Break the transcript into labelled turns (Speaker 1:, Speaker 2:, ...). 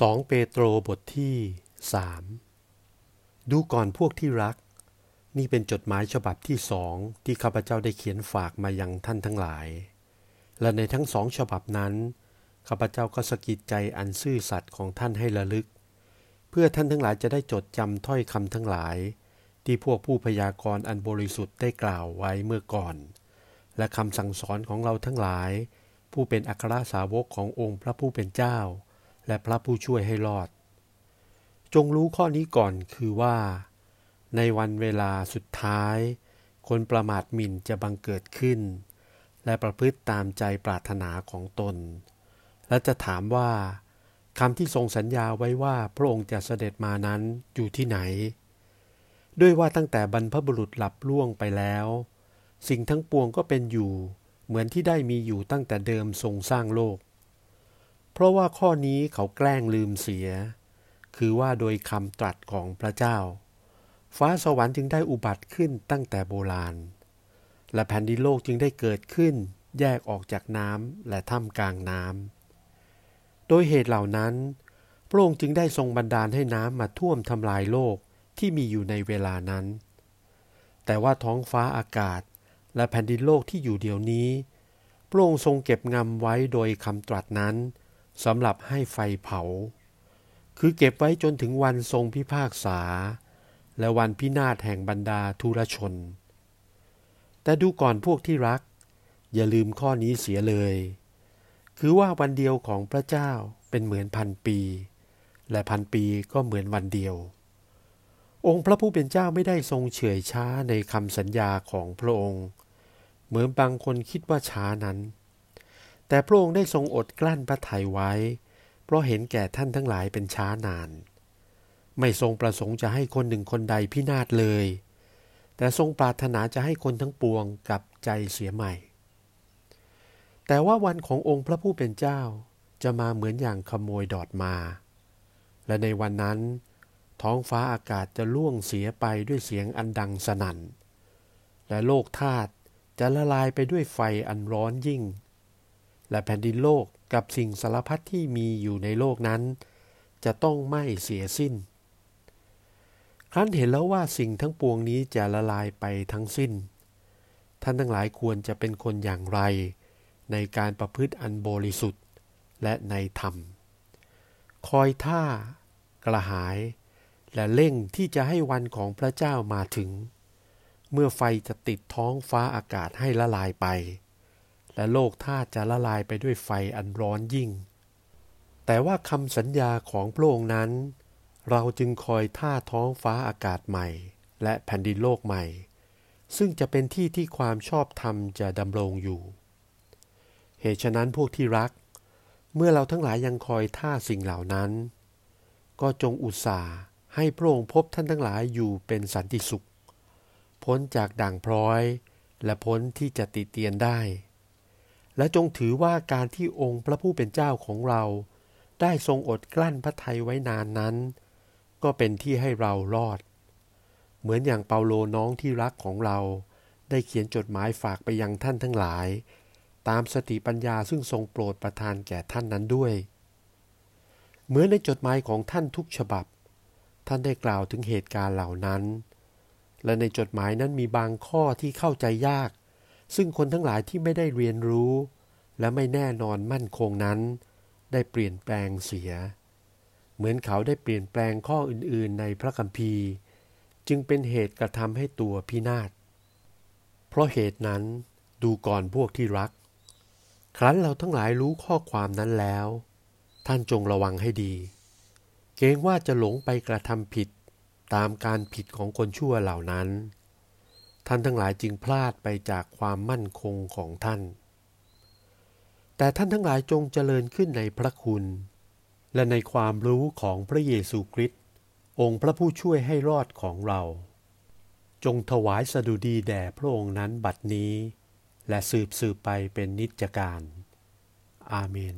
Speaker 1: 2 เปโตรบทที่สามดูก่อนพวกที่รัก นี่เป็นจดหมายฉบับที่สองที่ข้าพเจ้าได้เขียนฝากมายังท่านทั้งหลาย และในทั้งสองฉบับนั้นข้าพเจ้าก็สกิดใจอันซื่อสัตย์ของท่านให้ระลึก เพื่อท่านทั้งหลายจะได้จดจำถ้อยคำทั้งหลาย ที่พวกผู้พยากรณ์อันบริสุทธิ์ได้กล่าวไว้เมื่อก่อน และคำสั่งสอนของเราทั้งหลาย ผู้เป็นอัครสาวกขององค์พระผู้เป็นเจ้า และพระผู้ช่วยให้รอด จงรู้ข้อนี้ก่อนคือว่า ในวันเวลาสุดท้าย คนประมาทหมิ่นจะบังเกิดขึ้น และประพฤติตามใจปรารถนาของตน และจะถามว่าคำที่ทรงสัญญาไว้ว่าพระองค์จะเสด็จมานั้นอยู่ที่ไหน ด้วยว่าตั้งแต่บรรพบุรุษหลับล่วงไปแล้ว สิ่งทั้งปวงก็เป็นอยู่ เหมือนที่ได้มีอยู่ตั้งแต่เดิมทรงสร้างโลก เพราะว่าข้อนี้เขาแกล้งลืมเสีย คือว่าโดยคำตรัสของพระเจ้า ฟ้าสวรรค์จึงได้อุบัติขึ้นตั้งแต่โบราณ และแผ่นดินโลกจึงได้เกิดขึ้นแยกออกจากน้ำและถ้ำกลางน้ำ โดยเหตุเหล่านั้น พระองค์จึงได้ทรงบันดาลให้น้ำมาท่วมทำลายโลกที่มีอยู่ในเวลานั้น แต่ว่าท้องฟ้าอากาศและแผ่นดินโลกที่อยู่เดี๋ยวนี้ พระองค์ทรงเก็บงำไว้โดยคำตรัสนั้น สำหรับให้ไฟเผา คือเก็บไว้จนถึงวันทรงพิพากษา และวันพินาศแห่งบรรดาทุรชน แต่ดูก่อนพวกที่รัก อย่าลืมข้อนี้เสียเลย คือว่าวันเดียวของพระเจ้าเป็นเหมือนพันปี และพันปีก็เหมือนวันเดียว องค์พระผู้เป็นเจ้าไม่ได้ทรงเฉื่อยช้าในคำสัญญาของพระองค์ เหมือนบางคนคิดว่าช้านั้น แต่พระองค์ได้ทรงอดกลั้นพระทัยไว้ เพราะเห็นแก่ท่านทั้งหลายเป็นช้านาน ไม่ทรงประสงค์จะให้คนหนึ่งคนใดพินาศเลย แต่ทรงปรารถนาจะให้คนทั้งปวงกลับใจเสียใหม่ แต่ว่าวันขององค์พระผู้เป็นเจ้าจะมาเหมือนอย่างขโมยดอดมา และในวันนั้น ท้องฟ้าอากาศจะล่วงเสียไปด้วยเสียงอันดังสนั่น และโลกธาตุจะละลายไปด้วยไฟอันร้อนยิ่ง และแผ่นดินโลกกับสิ่งสารพัดที่มีอยู่ในโลกนั้น จะต้องไม่เสียสิ้น ครั้นเห็นแล้วว่าสิ่งทั้งปวงนี้จะละลายไปทั้งสิ้น ท่านทั้งหลายควรจะเป็นคนอย่างไร ในการประพฤติอันบริสุทธิ์และในธรรม คอยท่ากระหาย และเร่งที่จะให้วันของพระเจ้ามาถึง เมื่อไฟจะติดท้องฟ้าอากาศให้ละลายไป และโลกธาตุจะละลายไปด้วยไฟอันร้อนยิ่ง แต่ว่าคำสัญญาของพระองค์นั้น เราจึงคอยท่าท้องฟ้าอากาศใหม่ และแผ่นดินโลกใหม่ ซึ่งจะเป็นที่ที่ความชอบธรรมจะดำรงอยู่ เหตุฉะนั้นพวกที่รัก เมื่อเราทั้งหลายยังคอยท่าสิ่งเหล่านั้น ก็จงอุตส่าห์ให้พระองค์พบท่านทั้งหลายอยู่เป็นสันติสุข พ้นจากด่างพร้อย และพ้นที่จะติเตียนได้ และจงถือว่าการที่องค์พระผู้เป็นเจ้าของเรา ได้ทรงอดกลั้นพระทัยไว้นานนั้น ก็เป็นที่ให้เรารอด เหมือนอย่างเปาโลน้องที่รักของเรา ได้เขียนจดหมายฝากไปยังท่านทั้งหลาย ตามสติปัญญาซึ่งทรงโปรดประทานแก่ท่านนั้นด้วย เหมือนในจดหมายของท่านทุกฉบับ ท่านได้กล่าวถึงเหตุการณ์เหล่านั้น และในจดหมายนั้นมีบางข้อที่เข้าใจยาก ซึ่งคนทั้งหลายที่ไม่ได้เรียนรู้ และไม่แน่นอนมั่นคงนั้น ได้เปลี่ยนแปลงเสีย เหมือนเขาได้เปลี่ยนแปลงข้ออื่นๆ ในพระคัมภีร์ จึงเป็นเหตุกระทำให้ตัวพินาศ เพราะเหตุนั้นดูก่อนพวกที่รัก ครั้นเราทั้งหลายรู้ข้อความนั้นแล้ว ท่านจงระวังให้ดี เกรงว่าจะหลงไปกระทำผิดตามการผิดของคนชั่วเหล่านั้น ท่านทั้งหลายจึงพลาดไปจากความมั่นคงของท่าน แต่ท่านทั้งหลายจงเจริญขึ้นในพระคุณ และในความรู้ของพระเยซูคริสต์องค์พระผู้ช่วยให้รอดของเรา จงถวายสดุดีแด่พระองค์นั้นบัดนี้ และสืบสืบไปเป็นนิจการ อาเมน